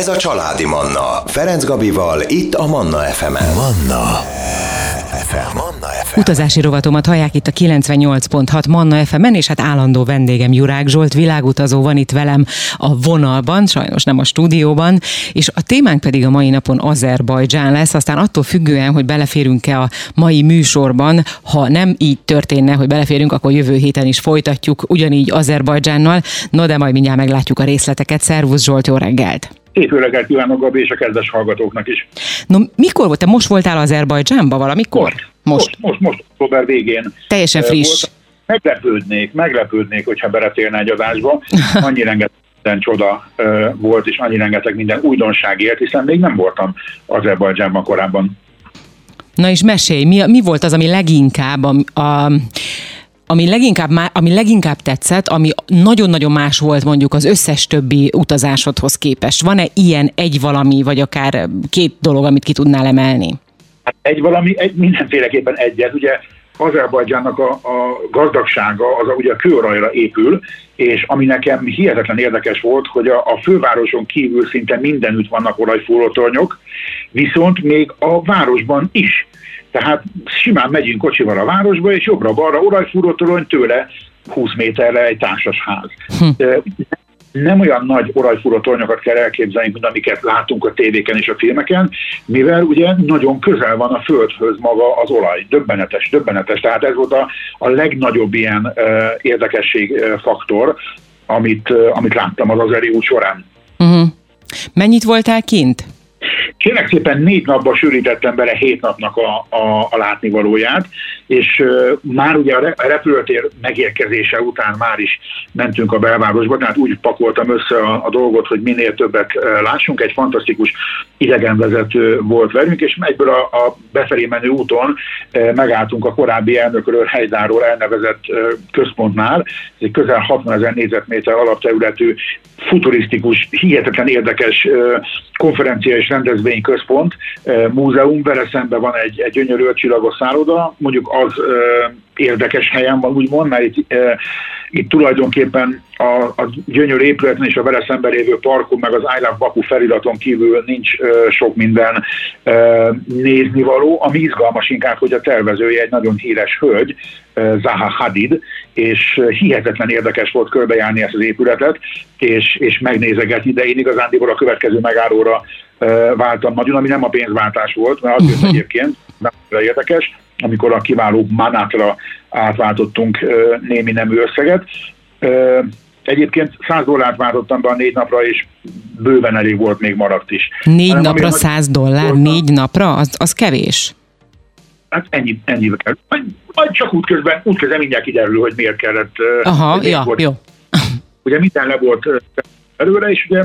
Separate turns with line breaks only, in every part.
Ez a Családi Manna. Ferenc Gabival, itt a Manna FM-en. Manna FM. Manna FM.
Utazási rovatomat hallják itt a 98.6 Manna FM-en, és hát állandó vendégem Jurák Zsolt, világutazó van itt velem a vonalban, sajnos nem a stúdióban, és a témánk pedig a mai napon Azerbajdzsán lesz, aztán attól függően, hogy beleférünk-e a mai műsorban, ha nem így történne, hogy beleférünk, akkor jövő héten is folytatjuk ugyanígy Azerbajdzsánnal, no de majd mindjárt meglátjuk a részleteket. Szervusz Zsolt, jó reggelt!
Szép öreget kívánok, Gabi, és a kedves hallgatóknak is.
No, mikor volt? Te most voltál Azerbajdzsánba valamikor?
Most. Most, most, most október végén.
Teljesen friss. Volt.
Meglepődnék, meglepődnék, hogyha beletérne egy adásba. Annyi rengeteg minden csoda volt, és annyi rengeteg minden újdonság ért, hiszen még nem voltam Azerbajdzsánban korábban.
Na és mesélj, mi, mi volt az, ami leginkább a, a ami leginkább, ami leginkább tetszett, ami nagyon-nagyon más volt mondjuk az összes többi utazásodhoz képest. Van-e ilyen egy valami, vagy akár két dolog, amit ki tudnál emelni?
Hát egy valami, egy, mindenféleképpen egyet. Ugye Azerbajdzsánnak a, a gazdagsága az a, ugye a kőolajra épül, és ami nekem hihetetlen érdekes volt, hogy a, a fővároson kívül szinte mindenütt vannak olajfúrótornyok, viszont még a városban is tehát simán megyünk kocsival a városba, és jobbra-balra olajfúrótorony, tőle 20 méterre egy társasház. Hm. Nem olyan nagy olajfúró tornyokat kell elképzelni, mint amiket látunk a tévéken és a filmeken, mivel ugye nagyon közel van a földhöz maga az olaj. Döbbenetes, döbbenetes. Tehát ez volt a, a legnagyobb ilyen uh, érdekesség uh, faktor, amit, uh, amit láttam az azeri út során.
Uh-huh. Mennyit voltál kint?
Kérlek szépen négy napba sűrítettem bele hét napnak a, a, a látnivalóját, és uh, már ugye a repülőtér megérkezése után már is mentünk a belvárosba, tehát úgy pakoltam össze a, a dolgot, hogy minél többet uh, lássunk. Egy fantasztikus idegenvezető volt velünk, és egyből a, a befelé menő úton uh, megálltunk a korábbi elnökről Hejdáról elnevezett uh, központnál. Ez egy közel 60 ezer négyzetméter alapterületű, futurisztikus, hihetetlen érdekes uh, konferencia és rendezvényközpont, múzeum, vele szemben van egy, egy gyönyörű csillagos szálloda, mondjuk az érdekes helyen van, úgymond, mert itt, itt tulajdonképpen a, a gyönyörű épületen és a vele szemben lévő parkon, meg az I Love Baku feliraton kívül nincs sok minden néznivaló, ami izgalmas inkább, hogy a tervezője egy nagyon híres hölgy, Zaha Hadid, és hihetetlen érdekes volt körbejárni ezt az épületet, és, és megnézegetni, de én igazándiból a következő megállóra váltam nagyon, ami nem a pénzváltás volt, mert az jött egyébként, nem érdekes, amikor a kiváló Manatra átváltottunk némi nemű összeget. Egyébként 100 dollárt váltottam be a négy napra, és bőven elég volt, még maradt is.
Négy Hanem napra 100 dollár? Voltam, négy napra? Az, az kevés?
Hát ennyi, ennyi kell. Majd csak útközben, útközben mindjárt kiderül, hogy miért kellett.
Aha, ja,
volt.
jó.
Ugye minden le volt előre, és ugye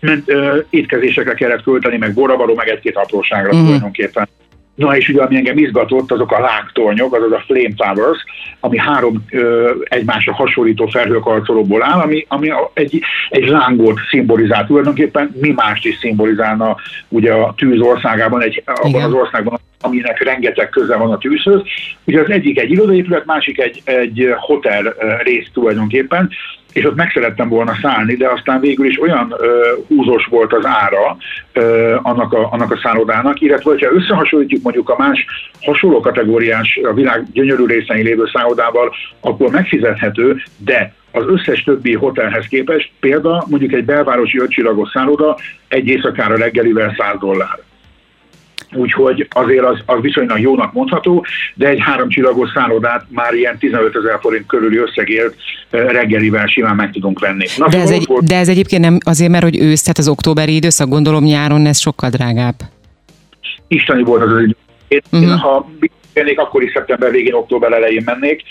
ment, étkezésekre kellett költeni, meg borravaló, meg egy-két apróságra mm. tulajdonképpen. Na és ugye ami engem izgatott, azok a lángtornyok, azaz a Flame Towers, ami három ö, egymásra hasonlító felhőkarcolóból áll, ami, ami egy, egy lángot szimbolizál. Tulajdonképpen mi mást is szimbolizálna ugye a tűz országában, egy, abban az országban, aminek rengeteg köze van a tűzhöz. Ugye az egyik egy irodaépület, másik egy, egy hotel rész tulajdonképpen, és ott meg szerettem volna szállni, de aztán végül is olyan ö, húzós volt az ára ö, annak, a, annak a szállodának, illetve ha összehasonlítjuk mondjuk a más hasonló kategóriás, a világ gyönyörű részein lévő szállodával, akkor megfizethető, de az összes többi hotelhez képest, például mondjuk egy belvárosi ötcsillagos szálloda egy éjszakára reggelivel 100 dollár úgyhogy azért az, az viszonylag jónak mondható, de egy háromcsillagos szállodát már ilyen 15 ezer forint körüli összegért eh, reggelivel simán meg tudunk venni.
Na, de, ez egy, volt... de ez egyébként nem azért, mert hogy ősz, tehát az októberi időszak, gondolom nyáron ez sokkal drágább.
Isteni volt az az idő. Én, uh-huh. ha mennék, akkor is szeptember végén, október elején mennék.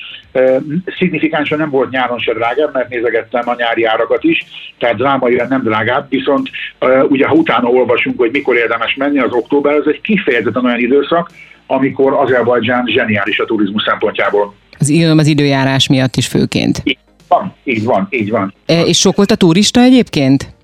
Szignifikánsan nem volt nyáron se drágább, mert nézegettem a nyári árakat is, tehát drámai nem drágább, viszont ugye ha utána olvasunk, hogy mikor érdemes menni, az október, ez egy kifejezetten olyan időszak, amikor Azerbajdzsán zseniális a turizmus szempontjából.
Az, az időjárás miatt is főként.
Így van, így van, így van.
E, és sok volt a turista egyébként?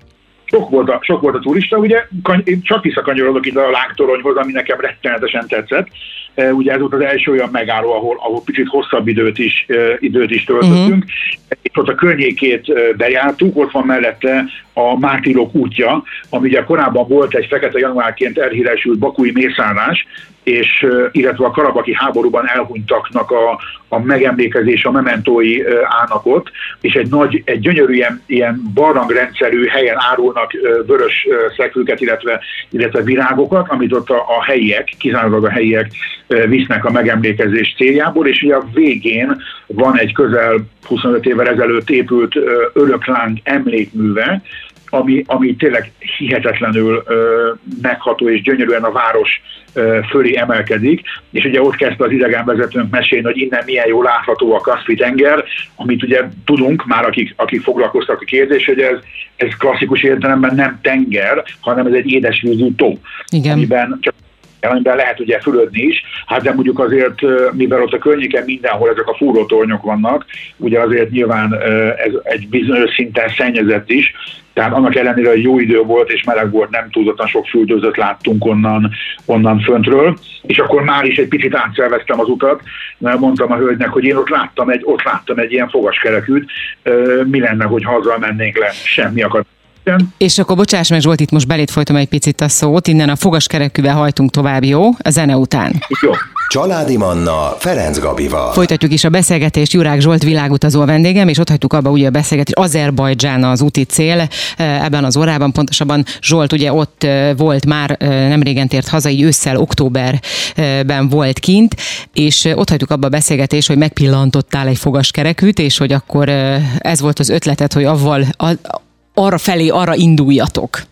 Sok volt, a, sok volt a turista, ugye én csak visszakanyarodok ide a lángtoronyhoz, ami nekem rettenetesen tetszett. E, ugye ez volt az első olyan megálló, ahol, ahol picit hosszabb időt is, e, időt is töltöttünk, uh-huh. és ott a környékét e, bejártuk, ott van mellette a Mártirok útja, ami ugye korábban volt egy fekete januárként elhíresült bakúi mészállás, és illetve a karabaki háborúban elhunytaknak a, a megemlékezés, a mementói állnak ott, és egy nagy, egy gyönyörű ilyen, ilyen barlangrendszerű helyen árulnak vörös szekvőket, illetve, illetve virágokat, amit ott a, a helyiek, kizárólag a helyiek visznek a megemlékezés céljából, és ugye a végén van egy közel 25 évvel ezelőtt épült örökláng emlékműve, ami, ami tényleg hihetetlenül ö, megható és gyönyörűen a város ö, fölé emelkedik, és ugye ott kezdte az idegenvezetőnk mesélni, hogy innen milyen jól látható a Kaspi tenger, amit ugye tudunk már, akik, akik foglalkoztak a kérdés, hogy ez, ez klasszikus értelemben nem tenger, hanem ez egy édesvízű tó,
Igen.
amiben csak amiben lehet ugye fülödni is, hát de mondjuk azért, mivel ott a környéken mindenhol ezek a fúrótornyok vannak, ugye azért nyilván ez egy bizonyos szinten szennyezett is, tehát annak ellenére, hogy jó idő volt és meleg volt, nem túlzottan sok füldőzött láttunk onnan, onnan föntről, és akkor már is egy picit átszerveztem az utat, mert mondtam a hölgynek, hogy én ott láttam egy, ott láttam egy ilyen fogaskerekűt, mi lenne, hogy haza mennénk le, semmi akar
és akkor bocsáss meg Zsolt, itt most belét folytom egy picit a szót, innen a fogaskerekűvel hajtunk tovább, jó? A zene után.
Jó.
Családi Manna Ferenc Gabival.
Folytatjuk is a beszélgetést, Jurák Zsolt világutazó a vendégem, és ott hagytuk abba ugye a beszélgetést, Azerbajdzsán az úti cél eh, ebben az órában, pontosabban Zsolt ugye ott eh, volt már, eh, nem régen tért haza, így ősszel, októberben volt kint, és ott hagytuk abba a beszélgetést, hogy megpillantottál egy fogaskerekűt, és hogy akkor ez volt az ötletet, hogy avval, arra felé, arra induljatok.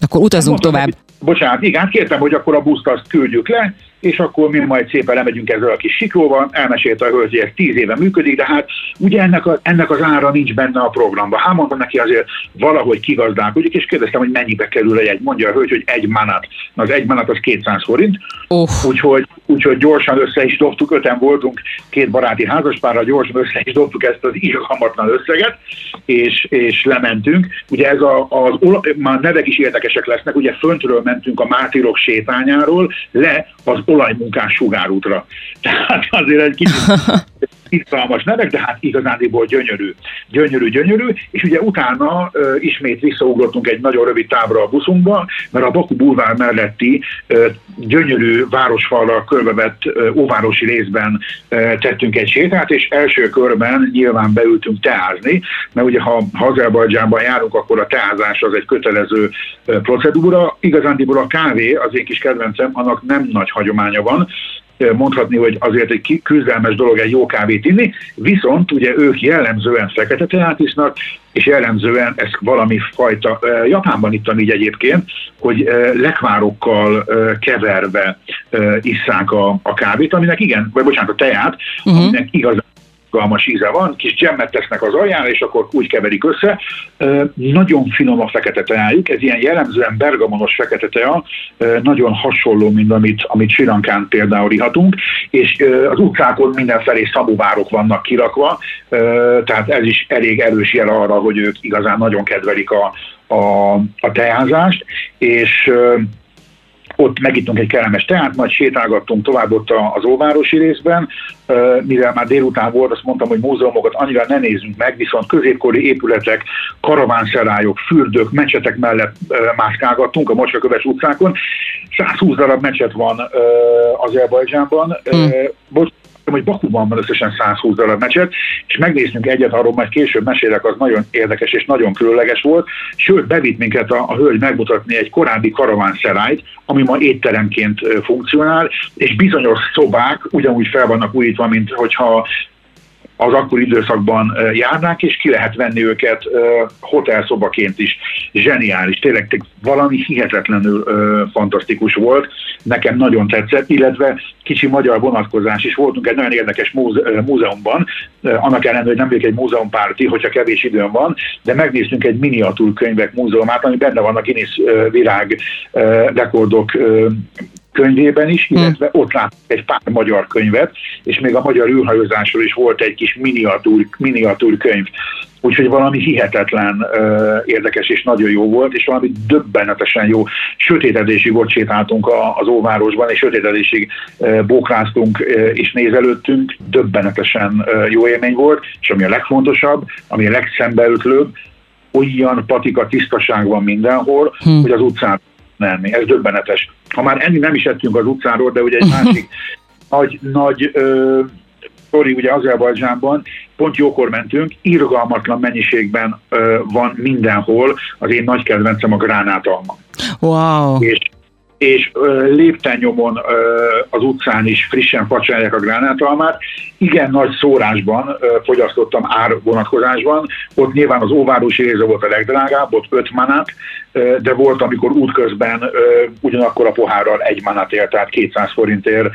Akkor utazunk
Mondtam,
tovább.
Bocsánat, igen, kértem, hogy akkor a buszt azt küldjük le, és akkor mi majd szépen lemegyünk ezzel a kis sikróval, elmesélte a hölgy, hogy ez tíz éve működik, de hát ugye ennek, a, ennek az ára nincs benne a programban. Hát mondtam neki azért valahogy kigazdálkodik, és kérdeztem, hogy mennyibe kerül egy. Mondja a hölgy, hogy egy manat. Na, az egy manat az 200 forint,
oh.
úgyhogy, úgyhogy gyorsan össze is dobtuk, öten voltunk, két baráti házaspárra, gyorsan össze is dobtuk ezt az irgalmatlan összeget, és, és lementünk. Ugye ez a, az, már nevek is érdekesek lesznek, ugye föntről mentünk a Mártirok sétányáról, le az olajmunkás sugárútra. Tehát azért egy kicsit izgalmas nevek, de hát igazándiból gyönyörű, gyönyörű, gyönyörű, és ugye utána uh, ismét visszaugrottunk egy nagyon rövid távra a buszunkba, mert a Baku bulvár melletti uh, gyönyörű városfalra körbevett uh, óvárosi részben uh, tettünk egy sétát, és első körben nyilván beültünk teázni, mert ugye ha, ha járunk, akkor a teázás az egy kötelező uh, procedúra. Igazándiból a kávé, az én kis kedvencem, annak nem nagy hagyománya van, mondhatni, hogy azért egy küzdelmes dolog egy jó kávét inni, viszont ugye ők jellemzően fekete teát isznak, és jellemzően ez valami fajta, Japánban ittam így egyébként, hogy lekvárokkal keverve isszák a, a kávét, aminek igen, vagy bocsánat, a teát, uh-huh. aminek igaz izgalmas íze van, kis dzsemmet tesznek az alján, és akkor úgy keverik össze. Nagyon finom a fekete teájuk, ez ilyen jellemzően bergamonos fekete tea, nagyon hasonló, mint amit, amit Sirankán például ihatunk, és az utcákon mindenfelé szabubárok vannak kirakva, tehát ez is elég erős jel arra, hogy ők igazán nagyon kedvelik a, a, a teázást, és ott megittunk egy kellemes teát, majd sétálgattunk tovább ott az óvárosi részben, mivel már délután volt, azt mondtam, hogy múzeumokat annyira ne nézzünk meg, viszont középkori épületek, karavánszerályok, fürdők, mecsetek mellett mászkálgattunk a Mocsaköves utcákon. 120 darab mecset van Azerbajdzsánban. Hmm hogy Bakuban van összesen 120 darab meccset, és megnéztünk egyet, arról majd később mesélek, az nagyon érdekes és nagyon különleges volt, sőt, bevitt minket a, a hölgy megmutatni egy korábbi karavánszerájt, ami ma étteremként funkcionál, és bizonyos szobák ugyanúgy fel vannak újítva, mint hogyha az akkori időszakban járnák, és ki lehet venni őket hotelszobaként is. Zseniális, tényleg valami hihetetlenül fantasztikus volt, nekem nagyon tetszett, illetve kicsi magyar vonatkozás is voltunk egy nagyon érdekes múzeumban, annak ellenére, hogy nem vagyok egy múzeumpárti, hogyha kevés időm van, de megnéztünk egy miniatúr könyvek múzeumát, ami benne a Guinness világ rekordok könyvében is, hm. illetve ott láttuk egy pár magyar könyvet, és még a magyar űrhajózásról is volt egy kis miniatúr, miniatúr könyv. Úgyhogy valami hihetetlen érdekes és nagyon jó volt, és valami döbbenetesen jó. Sötétedésig ott sétáltunk a, az óvárosban, és sötétedésig uh, bókráztunk és nézelődtünk. Döbbenetesen jó élmény volt, és ami a legfontosabb, ami a legszembeütlőbb, olyan patika tisztaság van mindenhol, hm. hogy az utcán menni. Ez döbbenetes. Ha már enni nem is ettünk az utcáról, de ugye egy másik nagy, nagy ö, sztori ugye Azerbajdzsánban, pont jókor mentünk, irgalmatlan mennyiségben ö, van mindenhol, az én nagy kedvencem a gránátalma.
Wow.
És és lépten nyomon az utcán is frissen facsálják a gránátalmát. Igen nagy szórásban fogyasztottam ár vonatkozásban, ott nyilván az óvárosi része volt a legdrágább, ott 5 manát, de volt, amikor útközben ugyanakkor a pohárral egy manát élt, tehát 200 forintért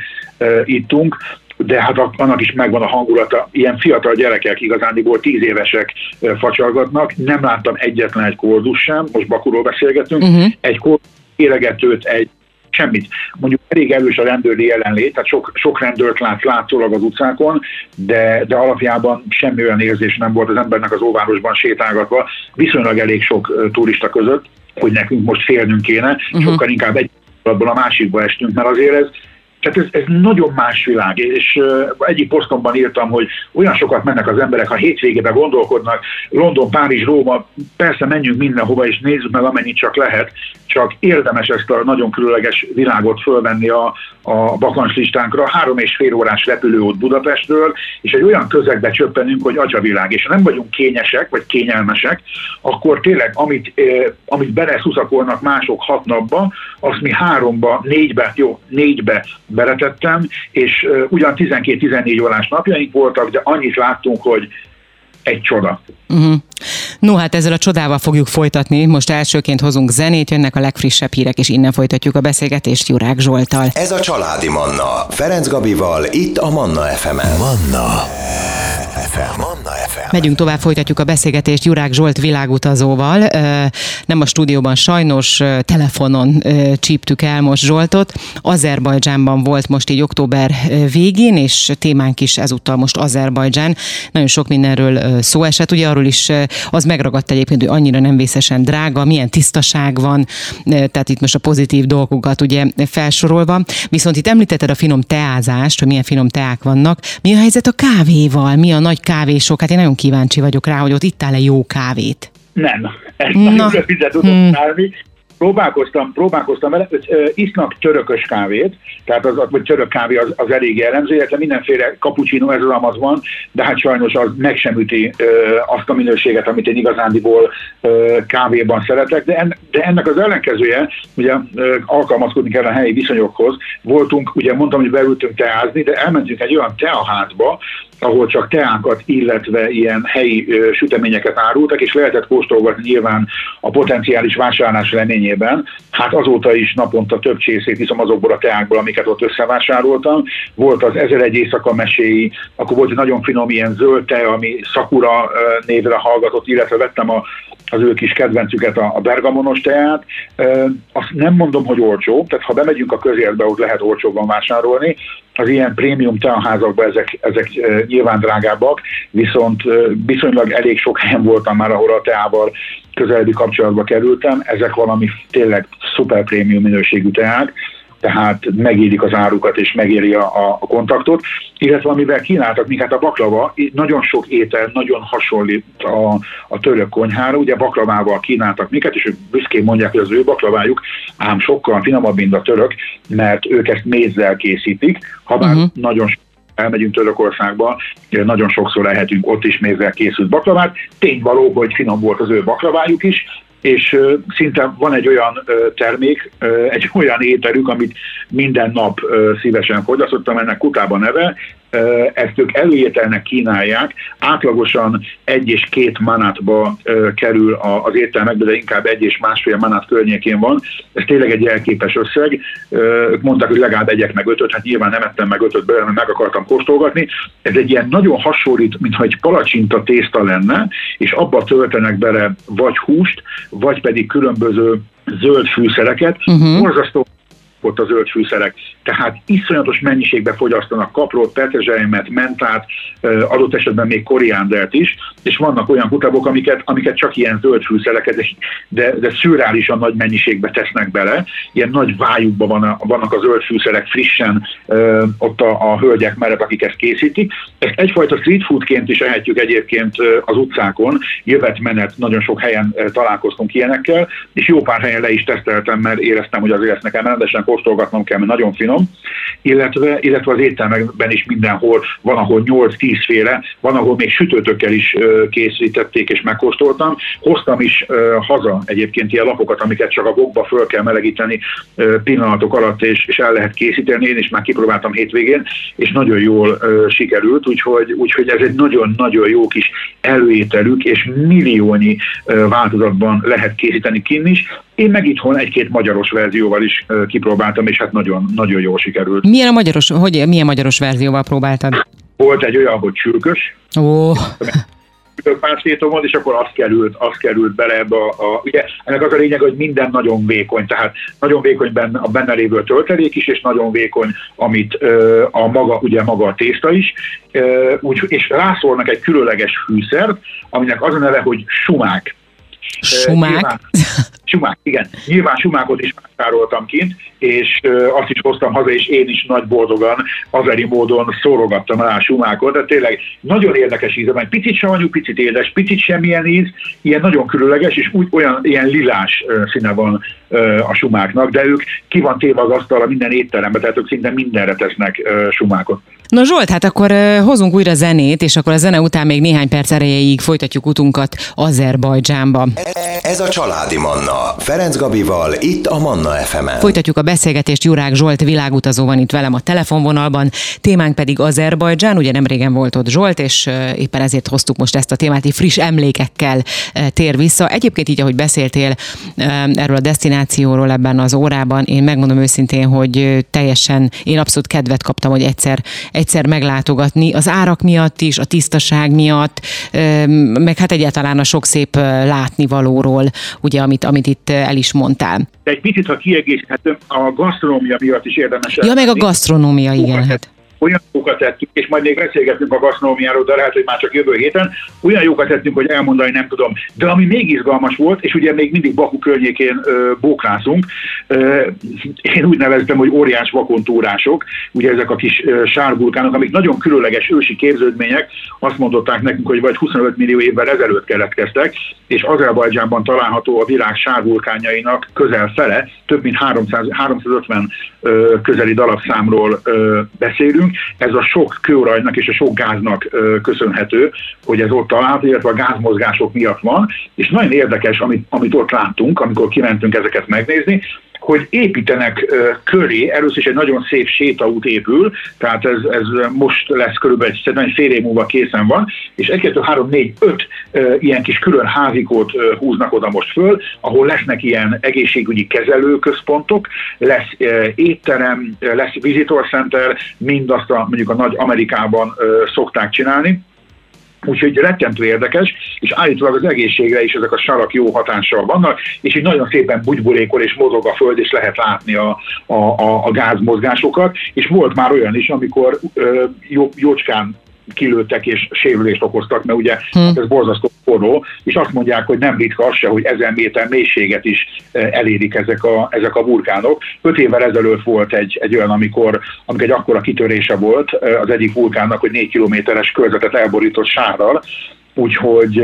ittunk de hát annak is megvan a hangulata. Ilyen fiatal gyerekek igazániból tíz évesek facsalgatnak. Nem láttam egyetlen egy kordus sem, most Bakuról beszélgetünk, uh-huh. egy kordus éregetőt, egy semmit. Mondjuk elég erős a rendőri jelenlét, tehát sok, sok rendőrt lát látszólag az utcákon, de, de alapjában semmi olyan érzés nem volt az embernek az óvárosban sétálgatva, viszonylag elég sok turista között, hogy nekünk most félnünk kéne, uh-huh. sokkal inkább egy a másikba estünk, mert azért ez tehát ez, ez nagyon más világ, és egyik posztomban írtam, hogy olyan sokat mennek az emberek, ha hétvégében gondolkodnak, London, Párizs, Róma, persze menjünk mindenhova, és nézzük meg amennyit csak lehet, csak érdemes ezt a nagyon különleges világot fölvenni a, a bakancslistánkra. Három és fél órás repülőút Budapestről, és egy olyan közegbe csöppenünk, hogy atyavilág. És ha nem vagyunk kényesek, vagy kényelmesek, akkor tényleg, amit, eh, amit beleszuszakolnak mások hat napba, azt mi háromba, négybe, jó, négybe beletettem, és ugyan 12-14 órás napjaink voltak, de annyit láttunk, hogy egy csoda. Uh-huh.
No, hát ezzel a csodával fogjuk folytatni. Most elsőként hozunk zenét, jönnek a legfrissebb hírek, és innen folytatjuk a beszélgetést Jurák Zsoltal.
Ez a Családi Manna. Ferenc Gabival, itt a Manna FM-en. Manna FM. Manna
FM. Megyünk tovább, folytatjuk a beszélgetést Jurák Zsolt világutazóval. Nem a stúdióban, sajnos telefonon csíptük el most Zsoltot. Azerbajdzsánban volt most így október végén, és témánk is ezúttal most Azerbajdzsán. Nagyon sok mindenről szó esett, ugye arról is az megragadt egyébként, hogy annyira nem vészesen drága, milyen tisztaság van, tehát itt most a pozitív dolgokat ugye felsorolva. Viszont itt említetted a finom teázást, hogy milyen finom teák vannak. Mi a helyzet a kávéval? Mi a nagy kávésok? Hát én nagyon kíváncsi vagyok rá, hogy ott ittál-e jó kávét.
Nem, ezt nagyon röviden tudom hmm. próbálkoztam, próbálkoztam vele, hogy isznak törökös kávét, tehát az, vagy török kávé az, az elég jellemző, illetve mindenféle cappuccino, ez az van, de hát sajnos az meg sem üti ö, azt a minőséget, amit én igazándiból ö, kávéban szeretek, de, en, de ennek az ellenkezője, ugye ö, alkalmazkodni kell a helyi viszonyokhoz, voltunk, ugye mondtam, hogy beültünk teázni, de elmentünk egy olyan teaházba, ahol csak teákat, illetve ilyen helyi ö, süteményeket árultak, és lehetett kóstolgatni nyilván a potenciális vásárlás reményében. Hát azóta is naponta több csészét iszom azokból a teákból, amiket ott összevásároltam. Volt az Ezer egy éjszaka meséi, akkor volt egy nagyon finom ilyen zöld te, ami Sakura névre hallgatott, illetve vettem a az ő kis kedvencüket, a, bergamonos teát. azt nem mondom, hogy olcsó, tehát ha bemegyünk a közértbe, ott lehet olcsóban vásárolni, az ilyen prémium teaházakban ezek, ezek nyilván drágábbak, viszont viszonylag elég sok helyen voltam már, ahol a teával közelebbi kapcsolatba kerültem, ezek valami tényleg szuper prémium minőségű teák, tehát megérik az árukat és megéri a, a kontaktot, illetve amivel kínáltak minket a baklava, nagyon sok étel nagyon hasonlít a, a török konyhára, ugye baklavával kínáltak minket, és ők büszkén mondják, hogy az ő baklavájuk, ám sokkal finomabb, mint a török, mert ők ezt mézzel készítik, ha bár uh-huh. nagyon elmegyünk Törökországba, nagyon sokszor lehetünk ott is mézzel készült baklavát. Tény való, hogy finom volt az ő baklavájuk is, és szinte van egy olyan termék, egy olyan ételük, amit minden nap szívesen fogyasztottam, ennek kutában neve, ezt ők előételnek kínálják, átlagosan egy és két manátba kerül az ételmekbe, de inkább egy és másfél manát környékén van. Ez tényleg egy elképes összeg. Ők mondták, hogy legalább egyek meg ötöt, hát nyilván nem ettem meg ötöt belőle, mert meg akartam kóstolgatni. Ez egy ilyen nagyon hasonlít, mintha egy palacsinta tészta lenne, és abba töltenek bele vagy húst, vagy pedig különböző zöld fűszereket. Uh-huh. Borzasztó ott a zöld fűszerek. Tehát iszonyatos mennyiségbe fogyasztanak kaprot, petrezselymet, mentát, adott esetben még koriándert is, és vannak olyan kutabok, amiket, amiket csak ilyen zöld fűszereket, de, de szürálisan nagy mennyiségbe tesznek bele, ilyen nagy vájukban van a, vannak a zöld fűszerek frissen, ott a, a hölgyek mellett, akik ezt készítik. Ezt egyfajta street foodként is ehetjük egyébként az utcákon, jövet menet, nagyon sok helyen találkoztunk ilyenekkel, és jó pár helyen le is teszteltem, mert éreztem, hogy azért ezt nekem kóstolgatnom kell, mert nagyon finom, illetve, illetve az éttermekben is mindenhol van, ahol 8-10 féle, van, ahol még sütőtökkel is készítették és megkóstoltam. Hoztam is haza egyébként ilyen lapokat, amiket csak a bokba föl kell melegíteni pillanatok alatt, és, és el lehet készíteni. Én is már kipróbáltam hétvégén, és nagyon jól sikerült, úgyhogy, úgyhogy ez egy nagyon-nagyon jó kis előételük, és milliónyi változatban lehet készíteni kinn is. Én meg itthon egy-két magyaros verzióval is kipróbáltam, és hát nagyon, nagyon jól sikerült.
Milyen a magyaros, hogy milyen magyaros verzióval próbáltad?
Volt egy olyan, hogy csürkös.
Ó.
páncétomon, és akkor az került, az került bele ebbe a, a, ugye ennek az a lényeg, hogy minden nagyon vékony, tehát nagyon vékony benne, a benne lévő töltelék is, és nagyon vékony, amit ö, a maga, ugye maga a tészta is, ö, úgy, és rászólnak egy különleges fűszert, aminek az a neve, hogy sumák.
Sumák?
Sumák, igen. Nyilván sumákot is megtároltam kint, és azt is hoztam haza, és én is nagy boldogan, azeri módon szórogattam rá a sumákot, de tényleg nagyon érdekes íze, mert picit savanyú, picit édes, picit semmilyen íz, ilyen nagyon különleges, és úgy olyan ilyen lilás színe van a sumáknak, de ők ki van téve az asztalra minden étterembe, tehát ők szinte mindenre tesznek sumákot.
Na Zsolt, hát akkor hozunk újra zenét, és akkor a zene után még néhány perc erejéig folytatjuk utunkat Azerbajdzsánba.
Ez a Családi Manna. Ferenc Gabival, itt a Manna fm -en.
Folytatjuk a beszélgetést, Jurák Zsolt világutazó van itt velem a telefonvonalban, témánk pedig Azerbajdzsán, ugye nem régen volt ott Zsolt, és éppen ezért hoztuk most ezt a témát, így friss emlékekkel tér vissza. Egyébként így, ahogy beszéltél erről a destinációról ebben az órában, én megmondom őszintén, hogy teljesen, én abszolút kedvet kaptam, hogy egyszer, egyszer meglátogatni, az árak miatt is, a tisztaság miatt, meg hát egyáltalán a sok szép látnivalóról, ugye, amit, amit itt el is mondtál.
De egy picit, ha kiegészíthetem, a gasztronómia miatt is érdemes.
Ja, meg a gasztronómia, igen. Hát
olyan jókat tettünk, és majd még beszélgetünk a gasztronómiáról, de lehet, hogy már csak jövő héten, olyan jókat tettünk, hogy elmondani nem tudom. De ami még izgalmas volt, és ugye még mindig Baku környékén ö, bóklászunk, ö, én úgy neveztem, hogy óriás vakontúrások, ugye ezek a kis ö, sárvulkánok, amik nagyon különleges ősi képződmények, azt mondották nekünk, hogy vagy 25 millió évvel ezelőtt keletkeztek, és Azerbajdzsánban található a világ sárvulkányainak közel fele, több mint 300, 350 ö, közeli darabszámról ö, beszélünk, ez a sok kőolajnak és a sok gáznak köszönhető, hogy ez ott található, illetve a gázmozgások miatt van, és nagyon érdekes, amit, amit ott láttunk, amikor kimentünk ezeket megnézni, hogy építenek köré, először is egy nagyon szép sétaút épül, tehát ez, ez most lesz körülbelül egy fél év múlva készen van, és egy, kettő, három, négy, öt ilyen kis külön házikót húznak oda most föl, ahol lesznek ilyen egészségügyi kezelőközpontok, lesz étterem, lesz visitor center, mindazt a, mondjuk a nagy Amerikában szokták csinálni, Úgyhogy rettentő érdekes, és állítólag az egészségre is ezek a sarak jó hatással vannak, és így nagyon szépen bugybulékol és mozog a föld, és lehet látni a, a, a, a gázmozgásokat, és volt már olyan is, amikor ö, jó, jócskán kilőttek és sérülést okoztak, mert ugye hm. ez borzasztó forró, és azt mondják, hogy nem ritka az se, hogy ezer méter mélységet is e, elérik ezek a, ezek a vulkánok. Öt évvel ezelőtt volt egy, egy olyan, amikor, amikor egy akkora kitörése volt e, az egyik vulkánnak, hogy négy kilométeres körzetet elborított sárral, úgyhogy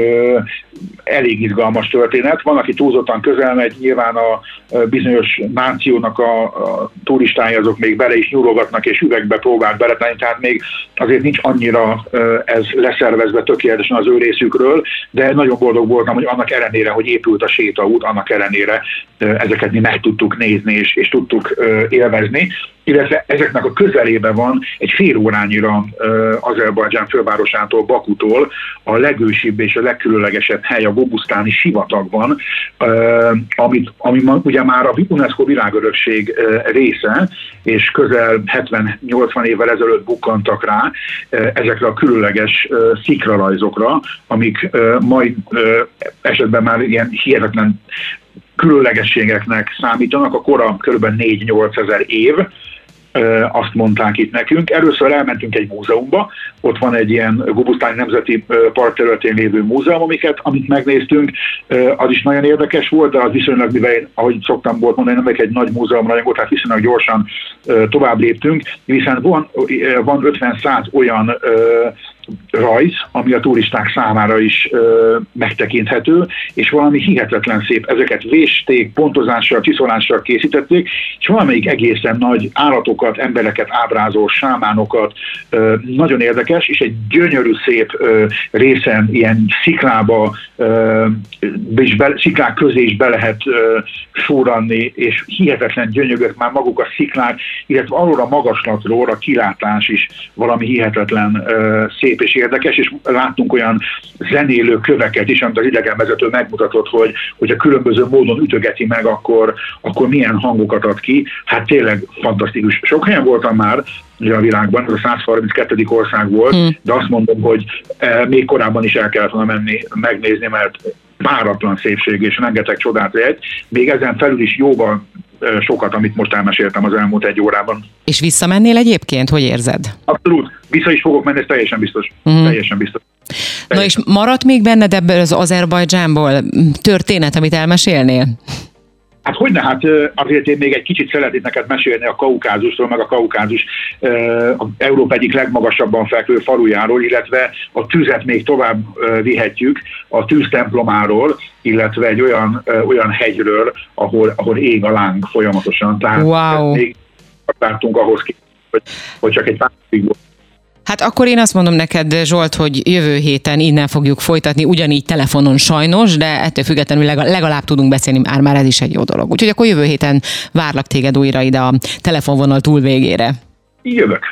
elég izgalmas történet. Van, aki túlzottan közel megy, nyilván a bizonyos nációnak a, a turistái azok még bele is nyúlogatnak, és üvegbe próbál beletenni, tehát még azért nincs annyira ez leszervezve tökéletesen az ő részükről, de nagyon boldog voltam, hogy annak ellenére, hogy épült a sétaút, annak ellenére ezeket mi meg tudtuk nézni, és, és tudtuk élvezni illetve ezeknek a közelében van egy fél órányira Azerbajdzsán fővárosától, Bakutól a legősibb és a legkülönlegesebb hely a Bobusztáni sivatagban, amit, ami ugye már a UNESCO világörökség része, és közel 70-80 évvel ezelőtt bukkantak rá ezekre a különleges szikrarajzokra, amik majd esetben már ilyen hihetetlen különlegességeknek számítanak, a kora kb. 4-8 ezer év, azt mondták itt nekünk. Először elmentünk egy múzeumba, ott van egy ilyen Gubusztáni Nemzeti Park területén lévő múzeum, amiket, amit megnéztünk, az is nagyon érdekes volt, de az viszonylag, mivel én, ahogy szoktam volt mondani, nem egy nagy múzeum rajongó, tehát viszonylag gyorsan tovább léptünk, hiszen van, van 50-100 olyan rajz, ami a turisták számára is ö, megtekinthető, és valami hihetetlen szép. Ezeket vésték, pontozással, csiszolással készítették, és valamelyik egészen nagy állatokat, embereket ábrázol, sámánokat, ö, nagyon érdekes, és egy gyönyörű szép ö, részen ilyen sziklába, ö, és be, sziklák közé is be lehet ö, súranni, és hihetetlen gyönyörűek már maguk a sziklák, illetve arról a magaslatról a kilátás is valami hihetetlen ö, szép szép és érdekes, és láttunk olyan zenélő köveket is, amit az idegenvezető megmutatott, hogy, hogy a különböző módon ütögeti meg, akkor, akkor milyen hangokat ad ki. Hát tényleg fantasztikus. Sok helyen voltam már, ugye a világban, ez a 132. ország volt, hmm. de azt mondom, hogy e, még korábban is el kellett volna menni, megnézni, mert páratlan szépség és rengeteg csodát lehet. Még ezen felül is jóval sokat, amit most elmeséltem az elmúlt egy órában.
És visszamennél egyébként? Hogy érzed?
Abszolút. Vissza is fogok menni, ez teljesen biztos. Uh-huh. Teljesen biztos. Teljesen.
Na és maradt még benned ebből az Azerbajdzsánból történet, amit elmesélnél?
Hát hogyne, hát azért én még egy kicsit szeretnék neked mesélni a Kaukázusról, meg a Kaukázus a Európa egyik legmagasabban fekvő falujáról, illetve a tüzet még tovább vihetjük a tűztemplomáról, illetve egy olyan, olyan hegyről, ahol, ahol ég a láng folyamatosan.
Tehát wow. még
tartunk ahhoz, hogy, hogy csak egy pár volt
Hát akkor én azt mondom neked, Zsolt, hogy jövő héten innen fogjuk folytatni, ugyanígy telefonon sajnos, de ettől függetlenül legalább tudunk beszélni, már már ez is egy jó dolog. Úgyhogy akkor jövő héten várlak téged újra ide a telefonvonal túl végére.
Jövök.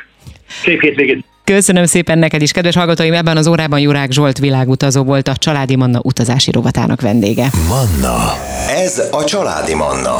Szép hétvégét.
Köszönöm szépen neked is, kedves hallgatóim! Ebben az órában Jurák Zsolt világutazó volt a Családi Manna utazási rovatának vendége.
Manna. Ez a Családi Manna.